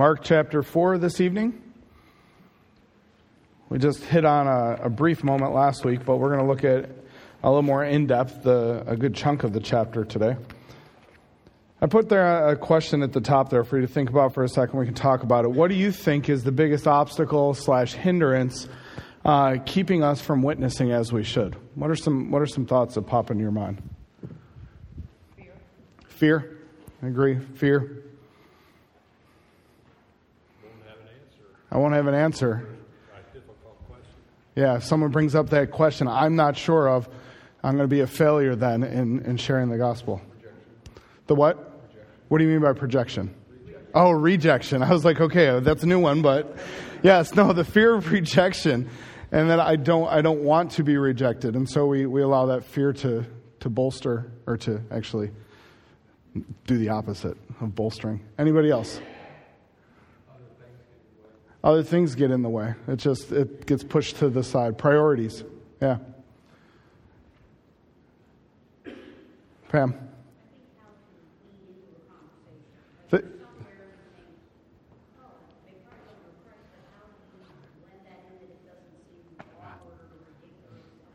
Mark chapter 4 this evening. We just hit on a, a brief moment last week, but we're going to look at a little more in depth, a good chunk of the chapter today. I put there a question at the top there for you to think about for a second. We can talk about it. What do you think is the biggest obstacle slash hindrance uh, keeping us from witnessing as we should? What are some What are some thoughts that pop into your mind? Fear. Fear. I agree. Fear. I won't have an answer. Yeah, if someone brings up that question I'm not sure of, I'm going to be a failure then in, in sharing the gospel. The what? What do you mean by projection? Oh, rejection. I was like, okay, that's a new one, but yes, no, the fear of rejection and that I don't, I don't want to be rejected. And so we, we allow that fear to, to bolster or to actually do the opposite of bolstering. Anybody else? Other things get in the way. It just it gets pushed to the side. Priorities. Yeah. Pam.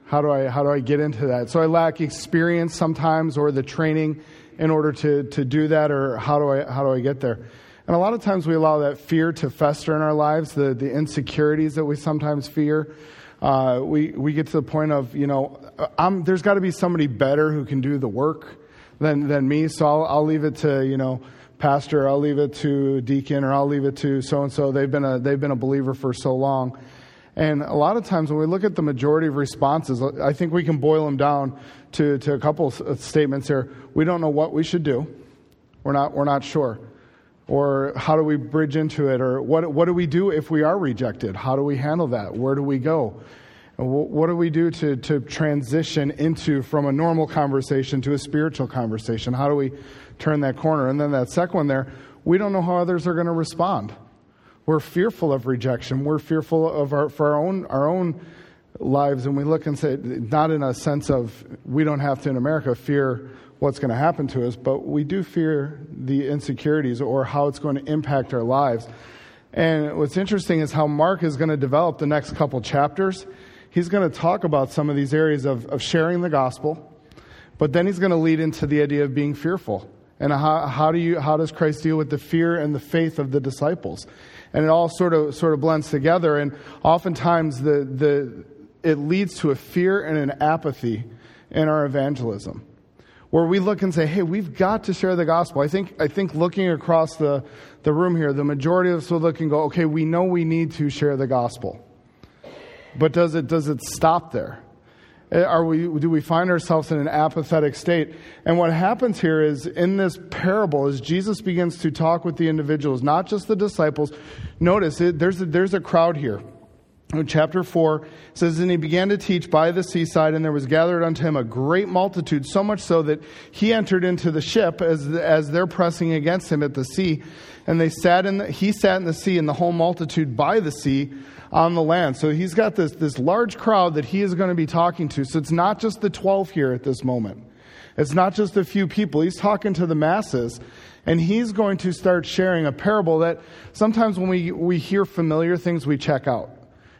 How do I how do I get into that? So I lack experience sometimes or the training in order to, to do that or how do I how do I get there? And a lot of times we allow that fear to fester in our lives, the, the insecurities that we sometimes fear. Uh, we, we get to the point of, you know, I'm, there's got to be somebody better who can do the work than, than me, so I'll, I'll leave it to, you know, pastor, I'll leave it to deacon, or I'll leave it to so and so. They've been a, they've been a believer for so long. And a lot of times when we look at the majority of responses, I think we can boil them down to, to a couple of statements here. We don't know what we should do. We're not, we're not sure. Or how do we bridge into it? Or what, what do we do if we are rejected? How do we handle that? Where do we go? What do we do to, to transition into from a normal conversation to a spiritual conversation? How do we turn that corner? And then that second one there, we don't know how others are going to respond. We're fearful of rejection. We're fearful of our, for our own, our own lives. And we look and say, not in a sense of we don't have to in America fear what's going to happen to us, but we do fear the insecurities or how it's going to impact our lives. And what's interesting is how Mark is going to develop the next couple chapters. He's going to talk about some of these areas of, of sharing the gospel, but then he's going to lead into the idea of being fearful. And how, how, do you, how does Christ deal with the fear and the faith of the disciples? And it all sort of, sort of blends together. And oftentimes the, the, it leads to a fear and an apathy in our evangelism where we look and say, hey, we've got to share the gospel. I think, I think looking across the, the room here, the majority of us will look and go, okay, we know we need to share the gospel. But does it, does it stop there? Eh, are we, do we find ourselves in an apathetic state? And what happens here is in this parable, as Jesus begins to talk with the individuals, not just the disciples, notice it, there's, a, there's a crowd here chapter 4 says, And he began to teach by the seaside, and there was gathered unto him a great multitude, so much so that he entered into the ship as, as they're pressing against him at the sea. And they sat in the, he sat in the sea, and the whole multitude by the sea on the land. So he's got this, this large crowd that he is going to be talking to. So it's not just the 12 here at this moment. It's not just a few people. He's talking to the masses. And he's going to start sharing a parable that sometimes when we, we hear familiar things, we check out.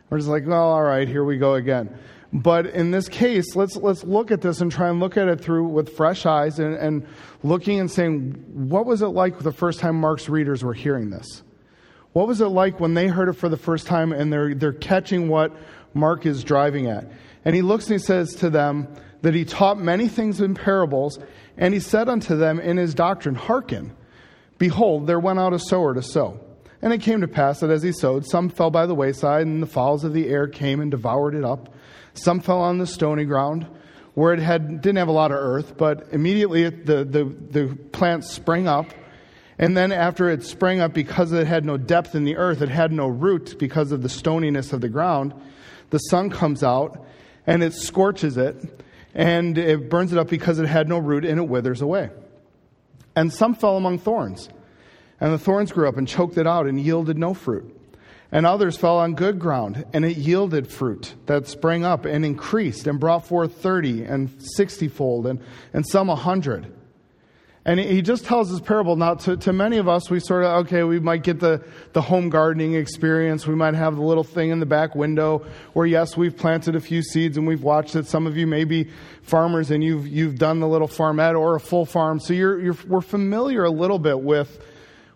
We're just like, well, all right, here we go again. But in this case, let's, let's look at this and try and look at it through with fresh eyes and, and looking and saying, what was it like the first time Mark's readers were hearing this? What was it like when they heard it for the first time and they're, they're catching what Mark is driving at? And he looks and he says to them that he taught many things in parables, and he said unto them in his doctrine, Hearken, behold, there went out a sower to sow. And it came to pass that as he sowed, some fell by the wayside, and the fowls of the air came and devoured it up. Some fell on the stony ground, where it had didn't have a lot of earth, but immediately the, the, the plant sprang up. And then after it sprang up, because it had no depth in the earth, it had no root because of the stoniness of the ground, the sun comes out and it scorches it and it burns it up because it had no root and it withers away. And some fell among thorns and the thorns grew up and choked it out and yielded no fruit. And others fell on good ground, and it yielded fruit that sprang up and increased and brought forth thirty and sixty fold, and, and some a hundred. And he just tells this parable. Now, to, to many of us, we sort of, okay, we might get the, the home gardening experience. We might have the little thing in the back window where, yes, we've planted a few seeds and we've watched it. Some of you may be farmers and you've, you've done the little farmette or a full farm. So you're, you're, we're familiar a little bit with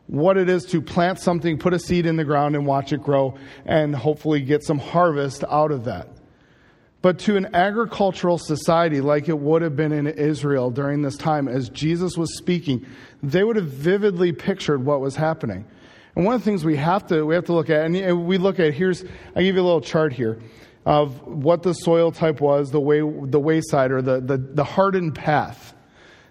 what it is to plant something, put a seed in the ground and watch it grow and hopefully get some harvest out of that. But to an agricultural society like it would have been in Israel during this time, as Jesus was speaking, they would have vividly pictured what was happening. And one of the things we have to we have to look at, and we look at here's I give you a little chart here of what the soil type was, the way the wayside or the the, the hardened path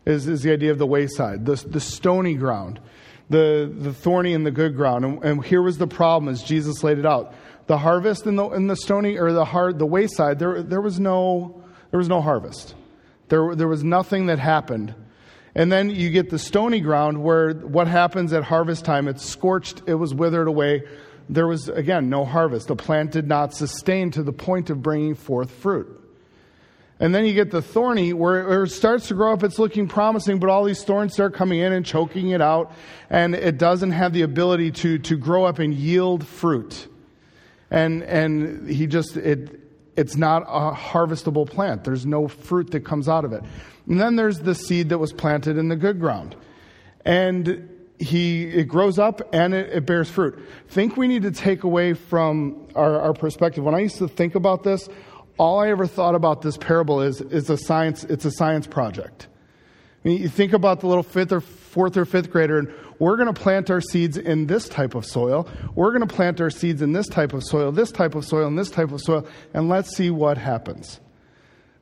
is, is the idea of the wayside, the the stony ground, the the thorny and the good ground. And, and here was the problem as Jesus laid it out. The harvest in the, in the stony or the hard the wayside there, there was no there was no harvest. There, there was nothing that happened. And then you get the stony ground where what happens at harvest time it's scorched it was withered away. There was again no harvest. The plant did not sustain to the point of bringing forth fruit and then you get the thorny where it starts to grow up it's looking promising but all these thorns start coming in and choking it out and it doesn't have the ability to, to grow up and yield fruit and and he just it it's not a harvestable plant. There's no fruit that comes out of it. And then there's the seed that was planted in the good ground, and he it grows up and it, it bears fruit. think we need to take away from our, our perspective. When I used to think about this, all I ever thought about this parable is is a science. It's a science project. I mean, you think about the little fifth or fourth or fifth grader, and we're going to plant our seeds in this type of soil. We're going to plant our seeds in this type of soil, this type of soil, and this type of soil, and let's see what happens.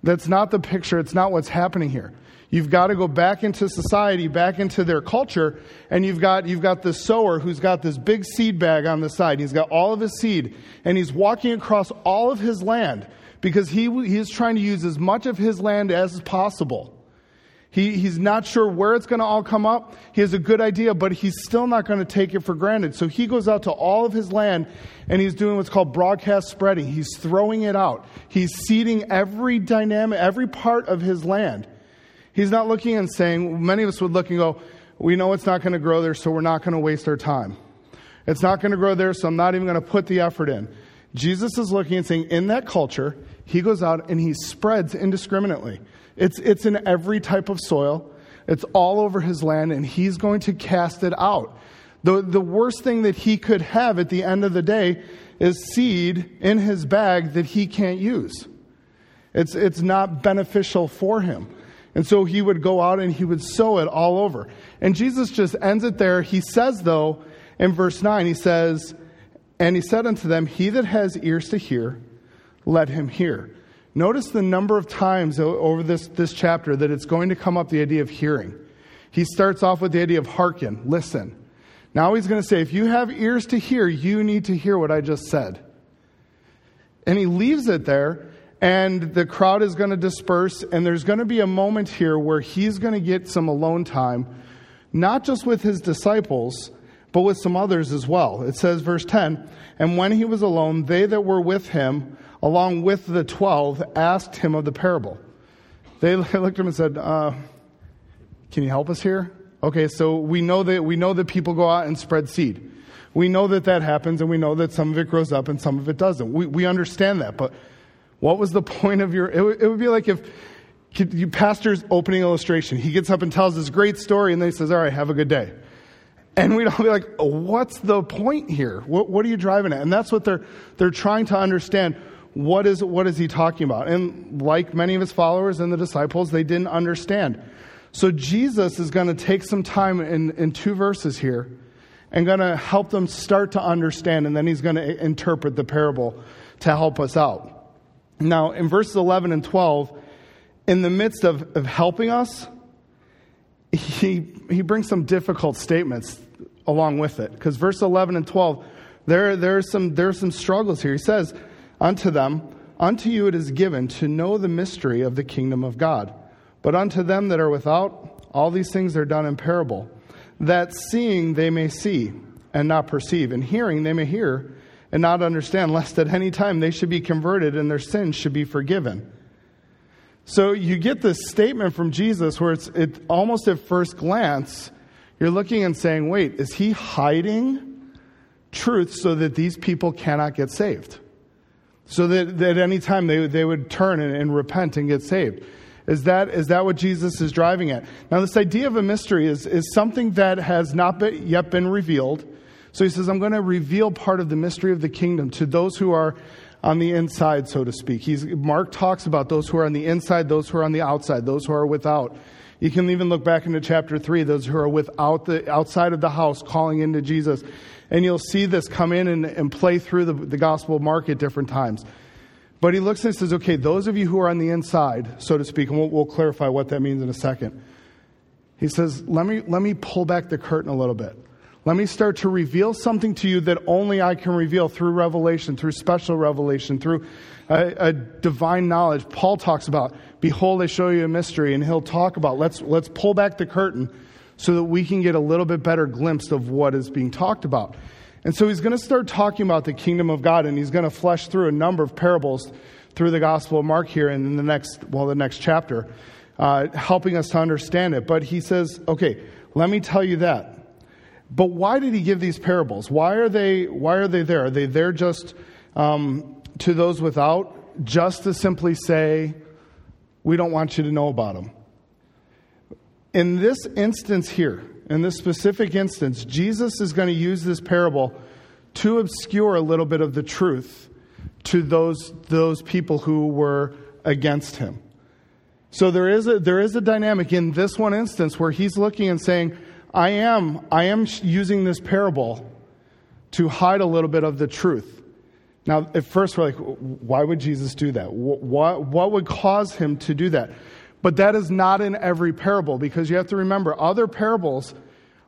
That's not the picture. It's not what's happening here. You've got to go back into society, back into their culture, and you've got, you've got the sower who's got this big seed bag on the side. He's got all of his seed, and he's walking across all of his land because he, he is trying to use as much of his land as possible. He, he's not sure where it's going to all come up. He has a good idea, but he's still not going to take it for granted. So he goes out to all of his land and he's doing what's called broadcast spreading. He's throwing it out. He's seeding every dynamic, every part of his land. He's not looking and saying, many of us would look and go, we know it's not going to grow there, so we're not going to waste our time. It's not going to grow there, so I'm not even going to put the effort in. Jesus is looking and saying, in that culture, he goes out and he spreads indiscriminately. It's, it's in every type of soil. It's all over his land, and he's going to cast it out. The, the worst thing that he could have at the end of the day is seed in his bag that he can't use. It's, it's not beneficial for him. And so he would go out and he would sow it all over. And Jesus just ends it there. He says, though, in verse 9, he says, And he said unto them, He that has ears to hear, let him hear. Notice the number of times over this, this chapter that it's going to come up the idea of hearing. He starts off with the idea of hearken, listen. Now he's going to say, if you have ears to hear, you need to hear what I just said. And he leaves it there, and the crowd is going to disperse, and there's going to be a moment here where he's going to get some alone time, not just with his disciples, but with some others as well. It says, verse 10 And when he was alone, they that were with him, along with the twelve, asked him of the parable. They looked at him and said, uh, Can you help us here? Okay, so we know that we know that people go out and spread seed. We know that that happens, and we know that some of it grows up and some of it doesn't. We, we understand that, but what was the point of your? It, would, it would be like if you pastor's opening illustration. He gets up and tells this great story, and then he says, "All right, have a good day." And we'd all be like, "What's the point here? What, what are you driving at?" And that's what they're they're trying to understand what is, what is he talking about? And like many of his followers and the disciples, they didn't understand. So Jesus is going to take some time in, in two verses here and going to help them start to understand, and then he's going to interpret the parable to help us out. Now, in verses 11 and 12, in the midst of, of helping us, he, he brings some difficult statements along with it. Because verse 11 and 12, there, there, are some, there are some struggles here. He says, Unto them, unto you it is given to know the mystery of the kingdom of God. But unto them that are without, all these things are done in parable, that seeing they may see and not perceive, and hearing they may hear and not understand, lest at any time they should be converted and their sins should be forgiven. So you get this statement from Jesus where it's it almost at first glance, you're looking and saying, wait, is he hiding truth so that these people cannot get saved? So that, that any time they, they would turn and, and repent and get saved. Is that, is that what Jesus is driving at? Now, this idea of a mystery is, is something that has not yet been revealed. So he says, I'm going to reveal part of the mystery of the kingdom to those who are on the inside, so to speak. He's, Mark talks about those who are on the inside, those who are on the outside, those who are without. You can even look back into chapter 3, those who are without the, outside of the house calling into Jesus. And you'll see this come in and, and play through the, the Gospel Mark at different times. But he looks and says, okay, those of you who are on the inside, so to speak, and we'll, we'll clarify what that means in a second. He says, let me, let me pull back the curtain a little bit. Let me start to reveal something to you that only I can reveal through revelation, through special revelation, through a, a, divine knowledge. Paul talks about, behold, I show you a mystery, and he'll talk about, let's, let's pull back the curtain so that we can get a little bit better glimpse of what is being talked about. And so he's going to start talking about the kingdom of God, and he's going to flesh through a number of parables through the Gospel of Mark here and in the next, well, the next chapter, uh, helping us to understand it. But he says, okay, let me tell you that. But why did he give these parables? Why are they, why are they there? Are they there just um, to those without, just to simply say, we don't want you to know about them? In this instance here, in this specific instance, Jesus is going to use this parable to obscure a little bit of the truth to those, those people who were against him. So there is, a, there is a dynamic in this one instance where he's looking and saying, I am, I am using this parable to hide a little bit of the truth. Now, at first, we're like, why would Jesus do that? What, what would cause him to do that? But that is not in every parable because you have to remember other parables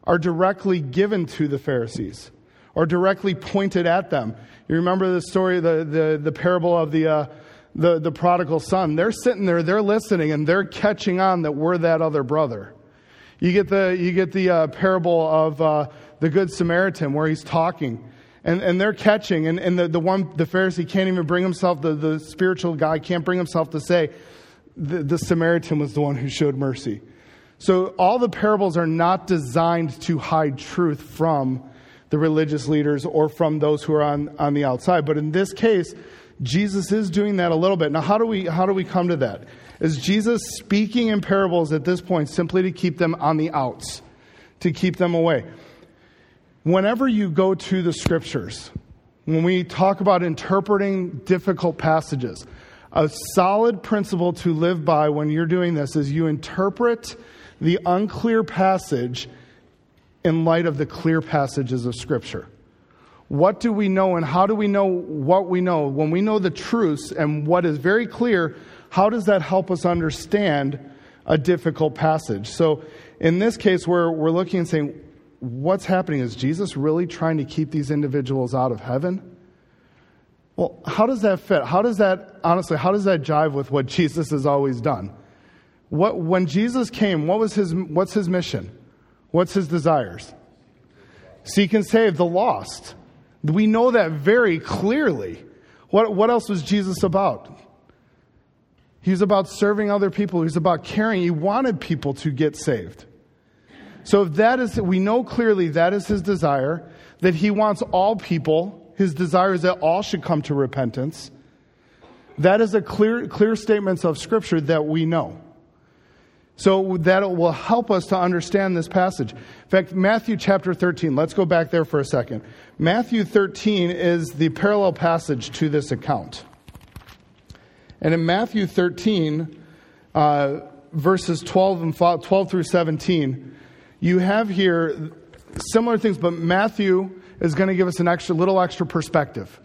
are directly given to the Pharisees or directly pointed at them. You remember the story, the, the, the parable of the, uh, the, the prodigal son. They're sitting there, they're listening, and they're catching on that we're that other brother. You get the, you get the uh, parable of uh, the Good Samaritan where he's talking. And, and they're catching, and, and the, the one, the Pharisee can't even bring himself, the, the spiritual guy can't bring himself to say, the, the Samaritan was the one who showed mercy. So all the parables are not designed to hide truth from the religious leaders or from those who are on, on the outside. But in this case, Jesus is doing that a little bit. Now, how do we, how do we come to that? Is Jesus speaking in parables at this point simply to keep them on the outs, to keep them away? Whenever you go to the scriptures, when we talk about interpreting difficult passages, a solid principle to live by when you're doing this is you interpret the unclear passage in light of the clear passages of Scripture. What do we know and how do we know what we know? When we know the truths and what is very clear, how does that help us understand a difficult passage? So, in this case, we're, we're looking and saying, what's happening? Is Jesus really trying to keep these individuals out of heaven? Well, how does that fit? How does that, honestly, how does that jive with what Jesus has always done? What, when Jesus came, what was his, what's his mission? What's his desires? Seek and save the lost. We know that very clearly. What, what else was Jesus about? He was about serving other people. He's about caring. He wanted people to get saved. So if that is, we know clearly that is his desire, that he wants all people his desire is that all should come to repentance. That is a clear, clear statement of Scripture that we know. So that will help us to understand this passage. In fact, Matthew chapter 13, let's go back there for a second. Matthew 13 is the parallel passage to this account. And in Matthew 13, uh, verses 12, and 12 through 17, you have here similar things, but Matthew is going to give us an extra little extra perspective.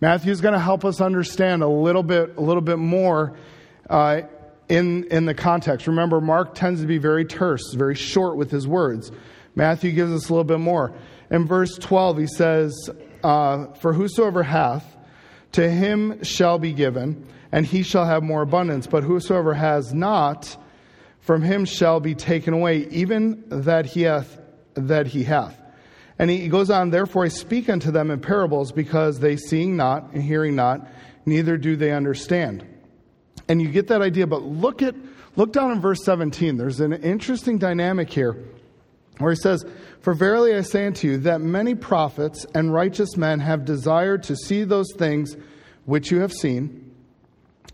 Matthew is going to help us understand a little bit a little bit more uh, in in the context. Remember, Mark tends to be very terse, very short with his words. Matthew gives us a little bit more. In verse twelve, he says, uh, "For whosoever hath, to him shall be given, and he shall have more abundance. But whosoever has not, from him shall be taken away, even that he hath that he hath." And he goes on, Therefore I speak unto them in parables, because they seeing not and hearing not, neither do they understand. And you get that idea, but look at look down in verse 17. There's an interesting dynamic here where he says, For verily I say unto you that many prophets and righteous men have desired to see those things which you have seen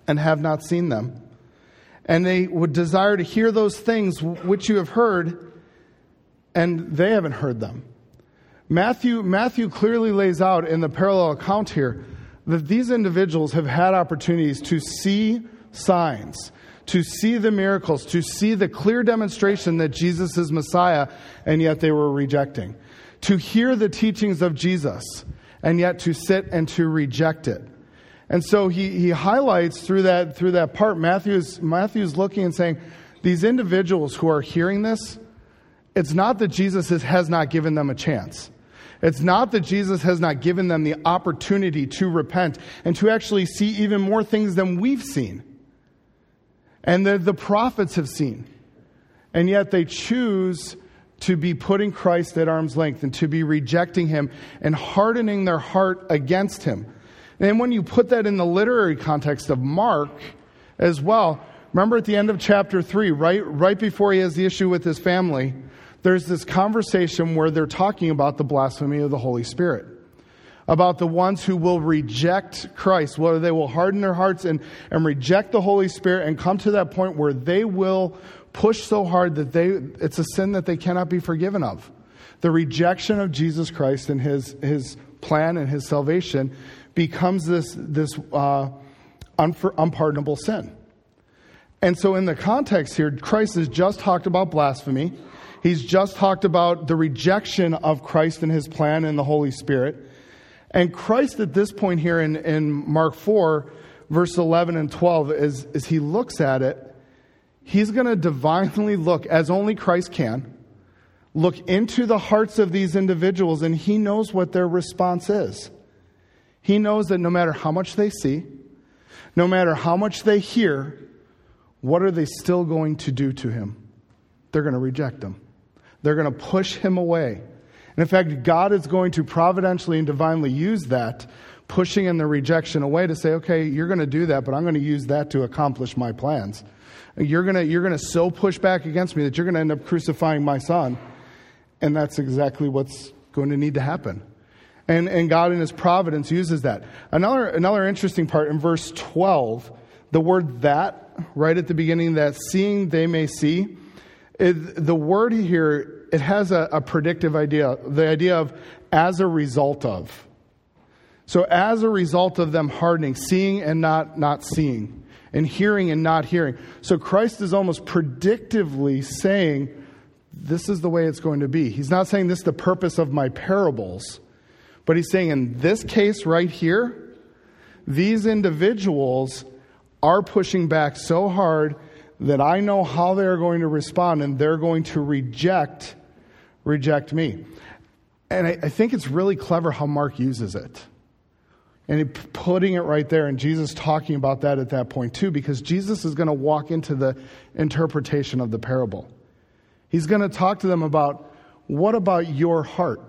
and have not seen them. And they would desire to hear those things which you have heard, and they haven't heard them. Matthew, Matthew clearly lays out in the parallel account here that these individuals have had opportunities to see signs, to see the miracles, to see the clear demonstration that Jesus is Messiah, and yet they were rejecting. To hear the teachings of Jesus, and yet to sit and to reject it. And so he, he highlights through that, through that part, Matthew's, Matthew's looking and saying, these individuals who are hearing this, it's not that Jesus has not given them a chance. It's not that Jesus has not given them the opportunity to repent and to actually see even more things than we've seen and that the prophets have seen. And yet they choose to be putting Christ at arm's length and to be rejecting him and hardening their heart against him. And when you put that in the literary context of Mark as well, remember at the end of chapter 3, right, right before he has the issue with his family, there's this conversation where they're talking about the blasphemy of the Holy Spirit. About the ones who will reject Christ, whether they will harden their hearts and, and reject the Holy Spirit and come to that point where they will push so hard that they, it's a sin that they cannot be forgiven of. The rejection of Jesus Christ and his, his plan and his salvation becomes this, this uh, unpardonable sin. And so, in the context here, Christ has just talked about blasphemy. He's just talked about the rejection of Christ and his plan and the Holy Spirit. And Christ, at this point here in, in Mark 4, verse 11 and 12, as, as he looks at it, he's going to divinely look, as only Christ can, look into the hearts of these individuals, and he knows what their response is. He knows that no matter how much they see, no matter how much they hear, what are they still going to do to him? They're going to reject him. They're going to push him away. And in fact, God is going to providentially and divinely use that, pushing and the rejection away to say, okay, you're going to do that, but I'm going to use that to accomplish my plans. You're going to, you're going to so push back against me that you're going to end up crucifying my son. And that's exactly what's going to need to happen. And, and God in his providence uses that. Another, another interesting part in verse 12, the word that, right at the beginning, that seeing they may see, it, the word here, it has a, a predictive idea, the idea of as a result of. So as a result of them hardening, seeing and not, not seeing, and hearing and not hearing. So Christ is almost predictively saying, this is the way it's going to be. He's not saying this is the purpose of my parables. But he's saying in this case right here, these individuals are pushing back so hard that I know how they're going to respond and they're going to reject reject me. And I, I think it's really clever how Mark uses it. And putting it right there, and Jesus talking about that at that point too, because Jesus is going to walk into the interpretation of the parable. He's going to talk to them about what about your heart?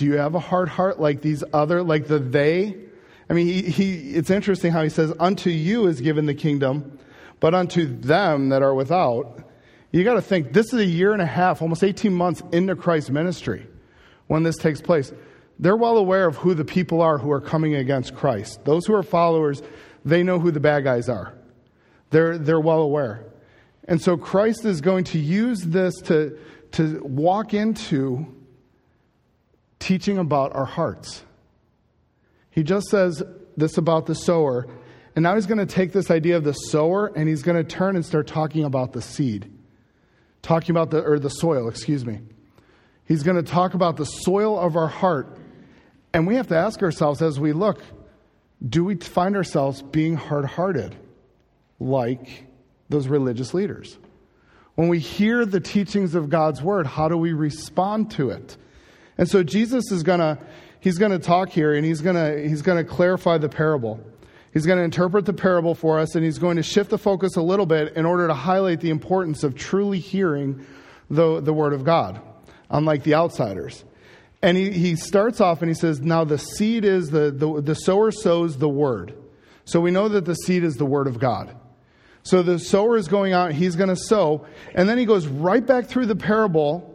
Do you have a hard heart like these other, like the they? I mean, he, he, it's interesting how he says, Unto you is given the kingdom, but unto them that are without. You got to think, this is a year and a half, almost 18 months into Christ's ministry when this takes place. They're well aware of who the people are who are coming against Christ. Those who are followers, they know who the bad guys are. They're, they're well aware. And so Christ is going to use this to, to walk into teaching about our hearts. He just says this about the sower, and now he's going to take this idea of the sower and he's going to turn and start talking about the seed. Talking about the, or the soil, excuse me. He's going to talk about the soil of our heart. And we have to ask ourselves as we look do we find ourselves being hard hearted like those religious leaders? When we hear the teachings of God's word, how do we respond to it? And so Jesus is going to he's going to talk here and he's going to he's going to clarify the parable. He's going to interpret the parable for us and he's going to shift the focus a little bit in order to highlight the importance of truly hearing the, the word of God, unlike the outsiders. And he, he starts off and he says, Now the seed is the, the, the sower sows the word. So we know that the seed is the word of God. So the sower is going out, he's going to sow, and then he goes right back through the parable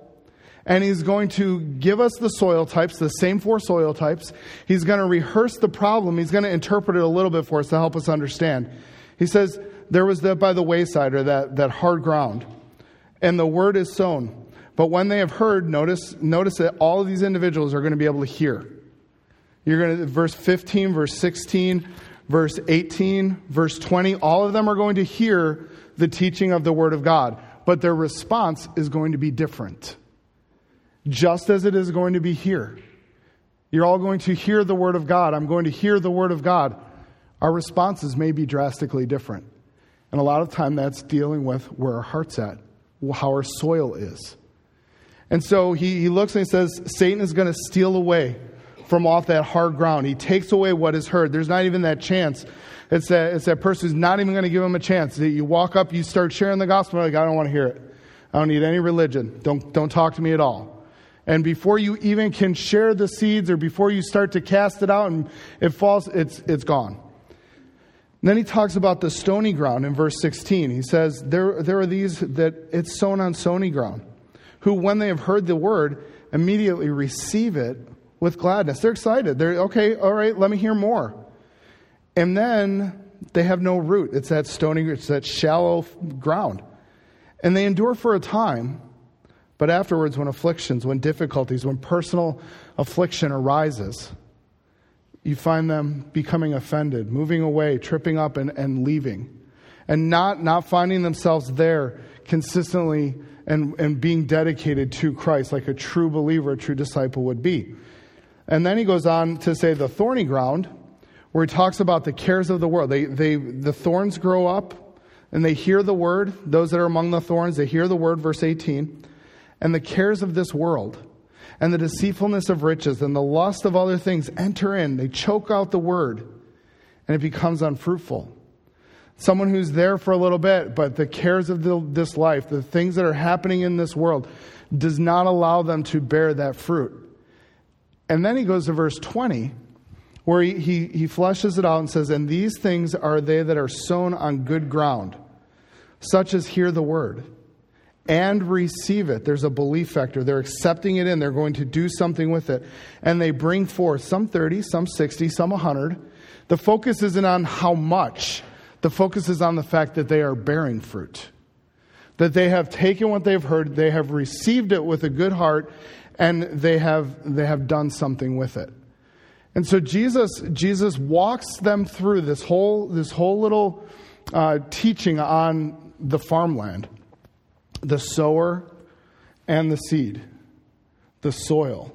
and he's going to give us the soil types, the same four soil types. He's going to rehearse the problem. He's going to interpret it a little bit for us to help us understand. He says, There was that by the wayside, or that, that hard ground, and the word is sown. But when they have heard, notice, notice that all of these individuals are going to be able to hear. You're going to, verse 15, verse 16, verse 18, verse 20, all of them are going to hear the teaching of the Word of God, but their response is going to be different, just as it is going to be here. You're all going to hear the Word of God. I'm going to hear the Word of God. Our responses may be drastically different. And a lot of time that's dealing with where our heart's at, how our soil is. And so he, he looks and he says, Satan is going to steal away from off that hard ground. He takes away what is heard. There's not even that chance. It's that, it's that person who's not even going to give him a chance. You walk up, you start sharing the gospel, like, I don't want to hear it. I don't need any religion. Don't, don't talk to me at all. And before you even can share the seeds or before you start to cast it out and it falls, it's, it's gone. And then he talks about the stony ground in verse 16. He says, there, there are these that it's sown on stony ground, who, when they have heard the word, immediately receive it with gladness. They're excited. They're, okay, all right, let me hear more. And then they have no root. It's that stony, it's that shallow ground. And they endure for a time, but afterwards, when afflictions, when difficulties, when personal affliction arises, you find them becoming offended, moving away, tripping up, and, and leaving. And not, not finding themselves there consistently and, and being dedicated to Christ like a true believer, a true disciple would be. And then he goes on to say the thorny ground, where he talks about the cares of the world. They, they, the thorns grow up and they hear the word. Those that are among the thorns, they hear the word, verse 18. And the cares of this world and the deceitfulness of riches and the lust of other things enter in. They choke out the word and it becomes unfruitful. Someone who's there for a little bit, but the cares of the, this life, the things that are happening in this world, does not allow them to bear that fruit. And then he goes to verse 20, where he, he, he fleshes it out and says, And these things are they that are sown on good ground, such as hear the word and receive it. There's a belief factor. They're accepting it in, they're going to do something with it. And they bring forth some 30, some 60, some 100. The focus isn't on how much, the focus is on the fact that they are bearing fruit. That they have taken what they've heard, they have received it with a good heart, and they have, they have done something with it. And so Jesus, Jesus walks them through this whole, this whole little uh, teaching on the farmland, the sower and the seed, the soil.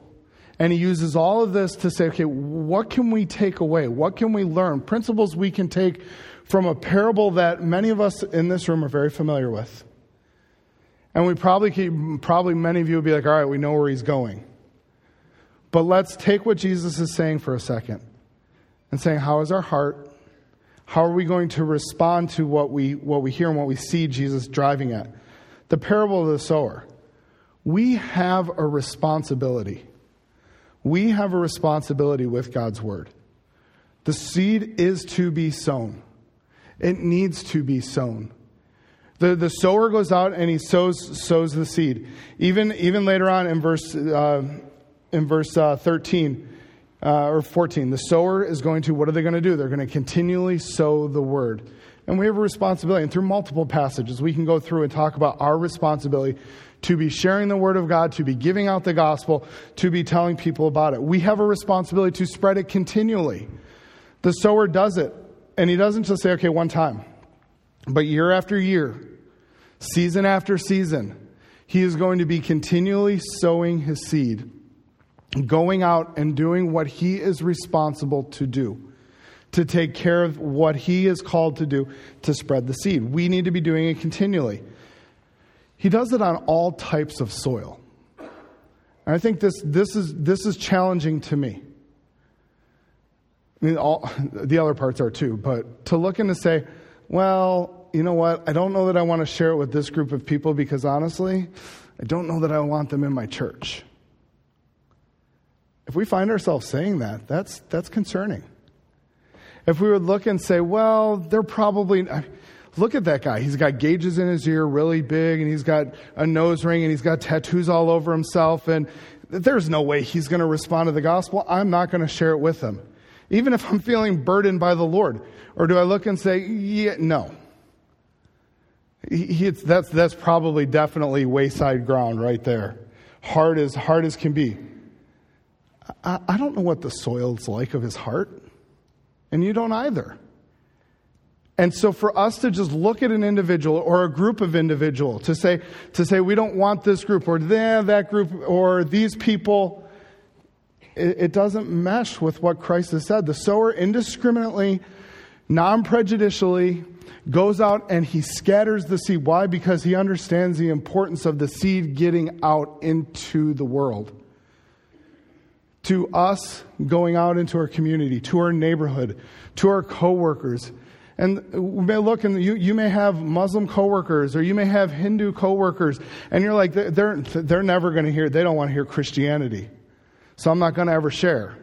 And he uses all of this to say, okay, what can we take away? What can we learn? Principles we can take from a parable that many of us in this room are very familiar with. And we probably keep, probably many of you would be like, all right, we know where he's going. But let's take what Jesus is saying for a second and saying, how is our heart? How are we going to respond to what we, what we hear and what we see Jesus driving at? The parable of the sower. We have a responsibility. We have a responsibility with God's word. The seed is to be sown, it needs to be sown. The, the sower goes out and he sows, sows the seed. Even, even later on in verse, uh, in verse uh, 13 uh, or 14, the sower is going to, what are they going to do? They're going to continually sow the word. And we have a responsibility. And through multiple passages, we can go through and talk about our responsibility to be sharing the word of God, to be giving out the gospel, to be telling people about it. We have a responsibility to spread it continually. The sower does it. And he doesn't just say, okay, one time. But year after year, season after season, he is going to be continually sowing his seed, going out and doing what he is responsible to do, to take care of what he is called to do, to spread the seed. We need to be doing it continually. He does it on all types of soil. And I think this, this, is, this is challenging to me. I mean, all, the other parts are too, but to look and to say, well, you know what? I don't know that I want to share it with this group of people because honestly, I don't know that I want them in my church. If we find ourselves saying that, that's, that's concerning. If we would look and say, well, they're probably. Look at that guy. He's got gauges in his ear, really big, and he's got a nose ring, and he's got tattoos all over himself, and there's no way he's going to respond to the gospel. I'm not going to share it with him. Even if I'm feeling burdened by the Lord. Or do I look and say, yeah, no. He, that's, that's probably definitely wayside ground right there. Hard as, hard as can be. I, I don't know what the soil's like of his heart, and you don't either. And so for us to just look at an individual or a group of individual to say, to say we don't want this group or that group or these people, it, it doesn't mesh with what Christ has said. The sower indiscriminately, non prejudicially, goes out and he scatters the seed. Why? Because he understands the importance of the seed getting out into the world. To us going out into our community, to our neighborhood, to our coworkers, and we may look and you, you may have Muslim coworkers or you may have Hindu coworkers, and you're like, they're, they're never going to hear, they don't want to hear Christianity. So I'm not going to ever share.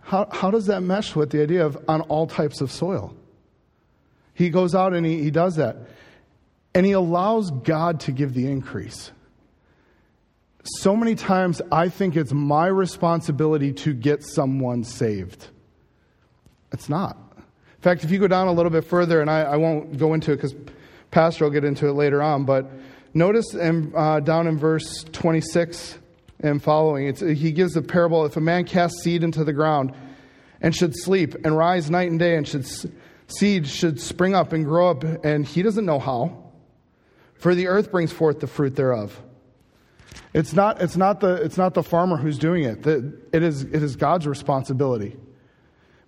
How, how does that mesh with the idea of on all types of soil? He goes out and he, he does that. And he allows God to give the increase. So many times I think it's my responsibility to get someone saved. It's not. In fact, if you go down a little bit further, and I, I won't go into it because Pastor will get into it later on, but notice in, uh, down in verse 26 and following, he gives the parable if a man casts seed into the ground and should sleep and rise night and day and should seed should spring up and grow up and he doesn't know how for the earth brings forth the fruit thereof it's not, it's not, the, it's not the farmer who's doing it it is, it is god's responsibility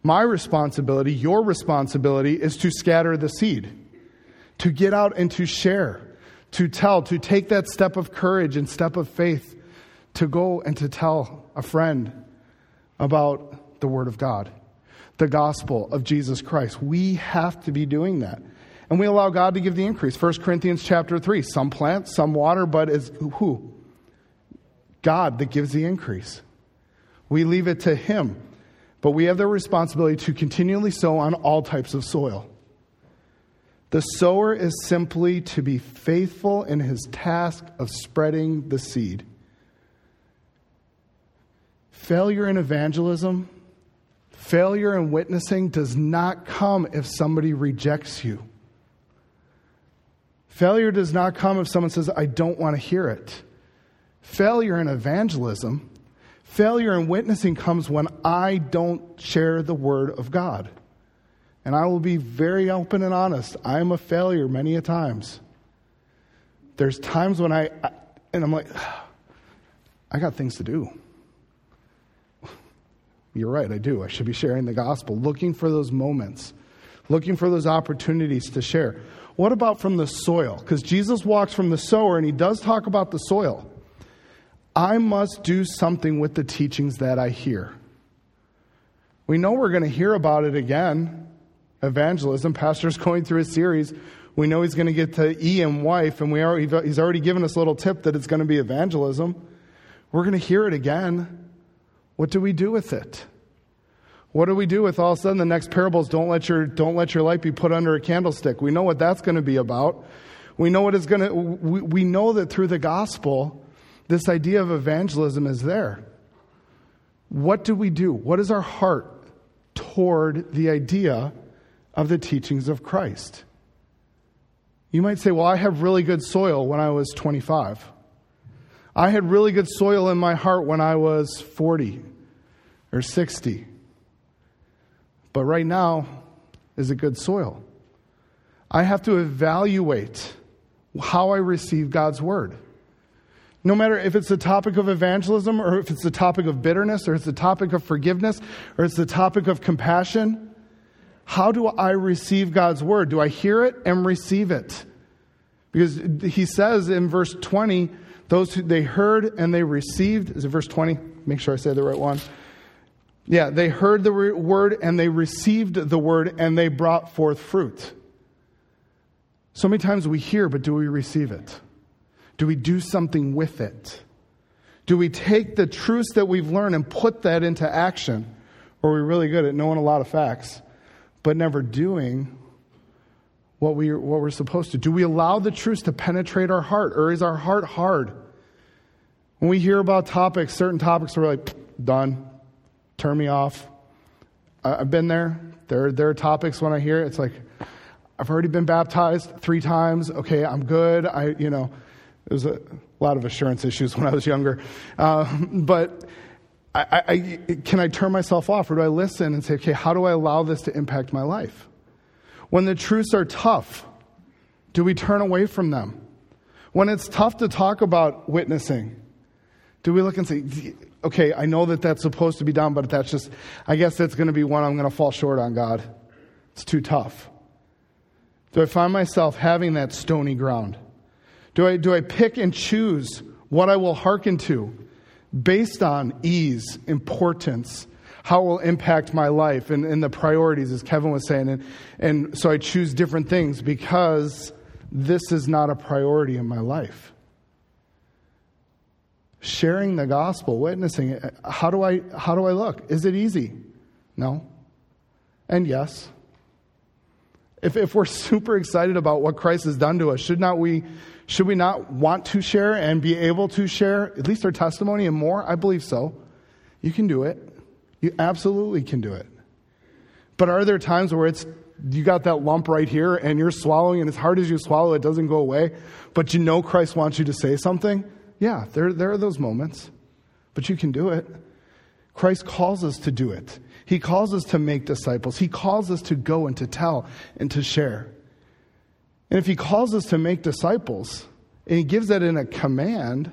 my responsibility, your responsibility, is to scatter the seed, to get out and to share, to tell, to take that step of courage and step of faith to go and to tell a friend about the Word of God, the gospel of Jesus Christ. We have to be doing that. And we allow God to give the increase. 1 Corinthians chapter 3 some plant, some water, but it's who? God that gives the increase. We leave it to Him. But we have the responsibility to continually sow on all types of soil. The sower is simply to be faithful in his task of spreading the seed. Failure in evangelism, failure in witnessing does not come if somebody rejects you. Failure does not come if someone says, I don't want to hear it. Failure in evangelism Failure in witnessing comes when I don't share the word of God. And I will be very open and honest. I am a failure many a times. There's times when I, I and I'm like, I got things to do. You're right, I do. I should be sharing the gospel, looking for those moments, looking for those opportunities to share. What about from the soil? Because Jesus walks from the sower and he does talk about the soil. I must do something with the teachings that I hear. We know we're going to hear about it again. Evangelism. Pastor's going through a series. We know he's going to get to E and wife, and we are, he's already given us a little tip that it's going to be evangelism. We're going to hear it again. What do we do with it? What do we do with all of a sudden the next parables? Don't let your don't let your light be put under a candlestick. We know what that's going to be about. We know what it's going to. We, we know that through the gospel, this idea of evangelism is there. What do we do? What is our heart toward the idea of the teachings of Christ? You might say, Well, I have really good soil when I was 25. I had really good soil in my heart when I was 40 or 60. But right now, is it good soil? I have to evaluate how I receive God's word. No matter if it's the topic of evangelism or if it's the topic of bitterness or it's the topic of forgiveness or it's the topic of compassion, how do I receive God's word? Do I hear it and receive it? Because he says in verse 20, those who they heard and they received, is it verse 20? Make sure I say the right one. Yeah, they heard the word and they received the word and they brought forth fruit. So many times we hear, but do we receive it? Do we do something with it? Do we take the truths that we've learned and put that into action? Or are we really good at knowing a lot of facts, but never doing what, we, what we're supposed to? Do we allow the truths to penetrate our heart, or is our heart hard? When we hear about topics, certain topics, we're like, done, turn me off. I've been there. There, there are topics when I hear it, it's like, I've already been baptized three times. Okay, I'm good. I, you know, there's a lot of assurance issues when I was younger. Uh, but I, I, can I turn myself off or do I listen and say, okay, how do I allow this to impact my life? When the truths are tough, do we turn away from them? When it's tough to talk about witnessing, do we look and say, okay, I know that that's supposed to be done, but that's just, I guess that's going to be one I'm going to fall short on, God. It's too tough. Do I find myself having that stony ground? Do I, do I pick and choose what I will hearken to based on ease, importance, how it will impact my life, and, and the priorities, as Kevin was saying? And, and so I choose different things because this is not a priority in my life. Sharing the gospel, witnessing it, how do I, how do I look? Is it easy? No. And yes. If, if we're super excited about what Christ has done to us, should not we, should we not want to share and be able to share at least our testimony and more? I believe so. You can do it. You absolutely can do it. But are there times where it's you got that lump right here and you're swallowing, and as hard as you swallow, it doesn't go away, but you know Christ wants you to say something? Yeah, there, there are those moments, but you can do it. Christ calls us to do it. He calls us to make disciples. He calls us to go and to tell and to share. And if He calls us to make disciples, and He gives that in a command,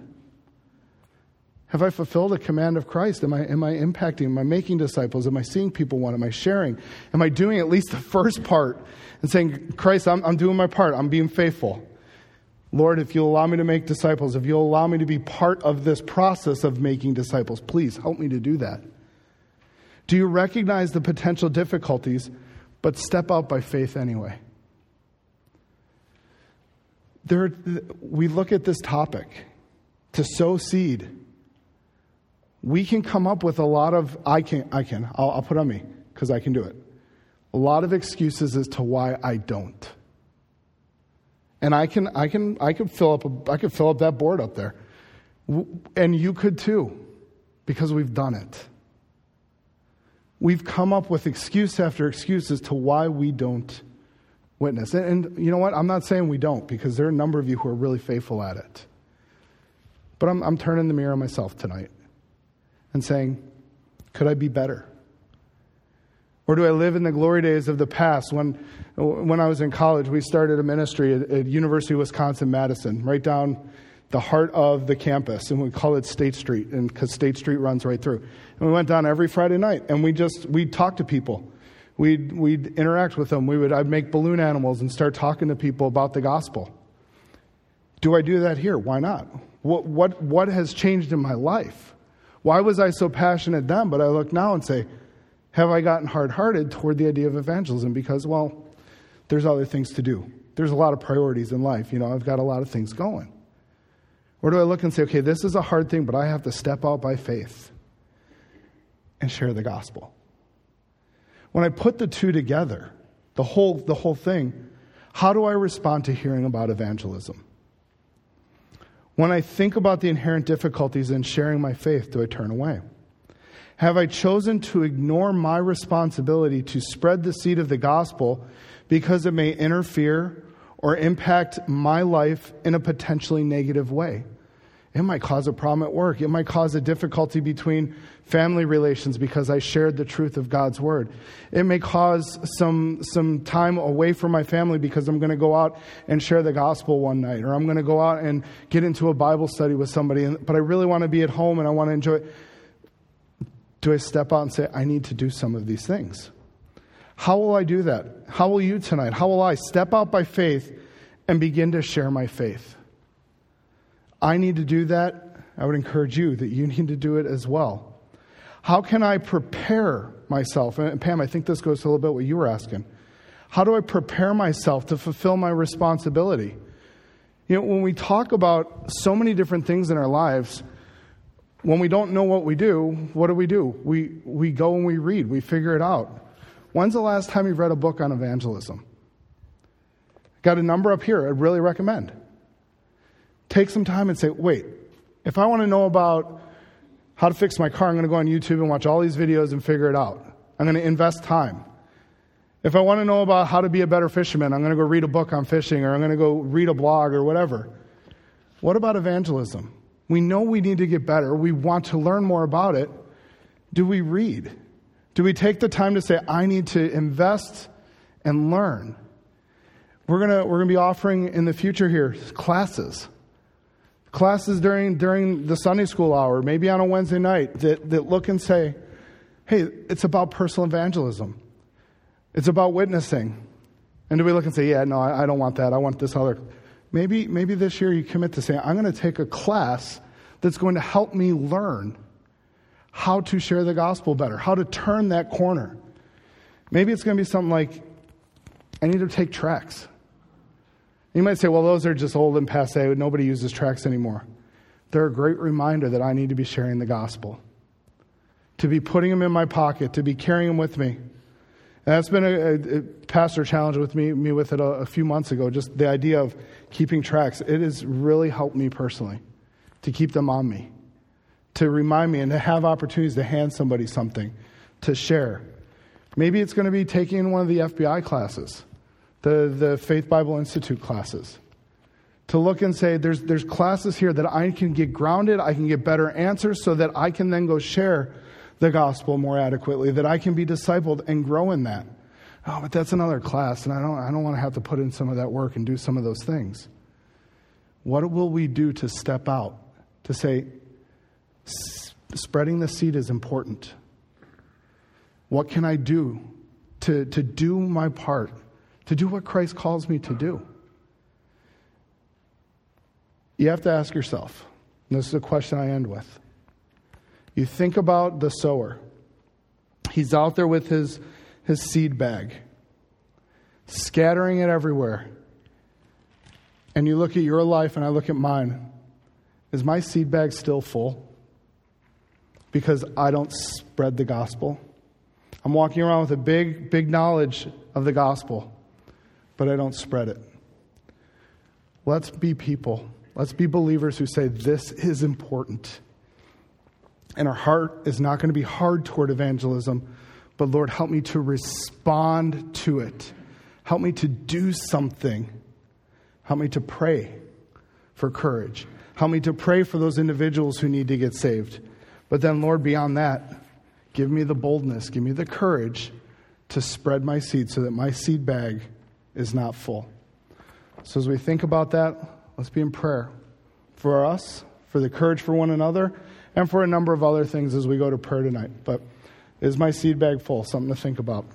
have I fulfilled a command of Christ? Am I, am I impacting? Am I making disciples? Am I seeing people won? Am I sharing? Am I doing at least the first part and saying, Christ, I'm, I'm doing my part. I'm being faithful. Lord, if you'll allow me to make disciples, if you'll allow me to be part of this process of making disciples, please help me to do that. Do you recognize the potential difficulties, but step out by faith anyway? There, we look at this topic to sow seed. We can come up with a lot of, I can, I can, I'll, I'll put on me because I can do it. A lot of excuses as to why I don't. And I can, I can, I could fill up, a, I could fill up that board up there. And you could too, because we've done it. We've come up with excuse after excuse as to why we don't witness. And, and, you know what? I'm not saying we don't, because there are a number of you who are really faithful at it. But I'm, I'm turning the mirror on myself tonight and saying, could I be better? Or do I live in the glory days of the past? When, when I was in college, we started a ministry at, at University of Wisconsin Madison, right down the heart of the campus, and we call it State Street, and because State Street runs right through. And we went down every Friday night, and we just we'd talk to people, we'd we'd interact with them. We would I'd make balloon animals and start talking to people about the gospel. Do I do that here? Why not? What what what has changed in my life? Why was I so passionate then? But I look now and say, have I gotten hard hearted toward the idea of evangelism? Because well, there's other things to do. There's a lot of priorities in life. You know, I've got a lot of things going. Or do I look and say, okay, this is a hard thing, but I have to step out by faith and share the gospel? When I put the two together, the whole, the whole thing, how do I respond to hearing about evangelism? When I think about the inherent difficulties in sharing my faith, do I turn away? Have I chosen to ignore my responsibility to spread the seed of the gospel because it may interfere or impact my life in a potentially negative way? It might cause a problem at work. It might cause a difficulty between family relations because I shared the truth of God's word. It may cause some, some time away from my family because I'm going to go out and share the gospel one night, or I'm going to go out and get into a Bible study with somebody, but I really want to be at home and I want to enjoy it. Do I step out and say, I need to do some of these things? How will I do that? How will you tonight? How will I step out by faith and begin to share my faith? I need to do that. I would encourage you that you need to do it as well. How can I prepare myself? And Pam, I think this goes a little bit what you were asking. How do I prepare myself to fulfill my responsibility? You know, when we talk about so many different things in our lives, when we don't know what we do, what do we do? We, we go and we read, we figure it out. When's the last time you've read a book on evangelism? Got a number up here, I'd really recommend. Take some time and say, wait, if I want to know about how to fix my car, I'm going to go on YouTube and watch all these videos and figure it out. I'm going to invest time. If I want to know about how to be a better fisherman, I'm going to go read a book on fishing or I'm going to go read a blog or whatever. What about evangelism? We know we need to get better. We want to learn more about it. Do we read? Do we take the time to say, I need to invest and learn? We're going we're to be offering in the future here classes. Classes during, during the Sunday school hour, maybe on a Wednesday night, that, that look and say, hey, it's about personal evangelism. It's about witnessing. And do we look and say, yeah, no, I, I don't want that. I want this other. Maybe, maybe this year you commit to say, I'm going to take a class that's going to help me learn how to share the gospel better, how to turn that corner. Maybe it's going to be something like, I need to take tracts. You might say, well, those are just old and passe. Nobody uses tracts anymore. They're a great reminder that I need to be sharing the gospel, to be putting them in my pocket, to be carrying them with me. And that's been a, a, pastor challenge with me, me with it a, a few months ago, just the idea of keeping tracts. It has really helped me personally to keep them on me, to remind me and to have opportunities to hand somebody something, to share. Maybe it's going to be taking one of the FBI classes, the, the Faith Bible Institute classes, to look and say, there's, there's classes here that I can get grounded, I can get better answers so that I can then go share the gospel more adequately, that I can be discipled and grow in that. Oh, but that's another class, and I don't, I don't want to have to put in some of that work and do some of those things. What will we do to step out, to say, spreading the seed is important? What can I do to, to do my part, to do what Christ calls me to do? You have to ask yourself, this is a question I end with you think about the sower. He's out there with his, his seed bag, scattering it everywhere. And you look at your life, and I look at mine. Is my seed bag still full? Because I don't spread the gospel. I'm walking around with a big, big knowledge of the gospel, but I don't spread it. Let's be people. Let's be believers who say, This is important. And our heart is not going to be hard toward evangelism, but Lord, help me to respond to it. Help me to do something. Help me to pray for courage. Help me to pray for those individuals who need to get saved. But then, Lord, beyond that, give me the boldness, give me the courage to spread my seed so that my seed bag is not full. So, as we think about that, let's be in prayer for us, for the courage for one another and for a number of other things as we go to prayer tonight. But is my seed bag full? Something to think about.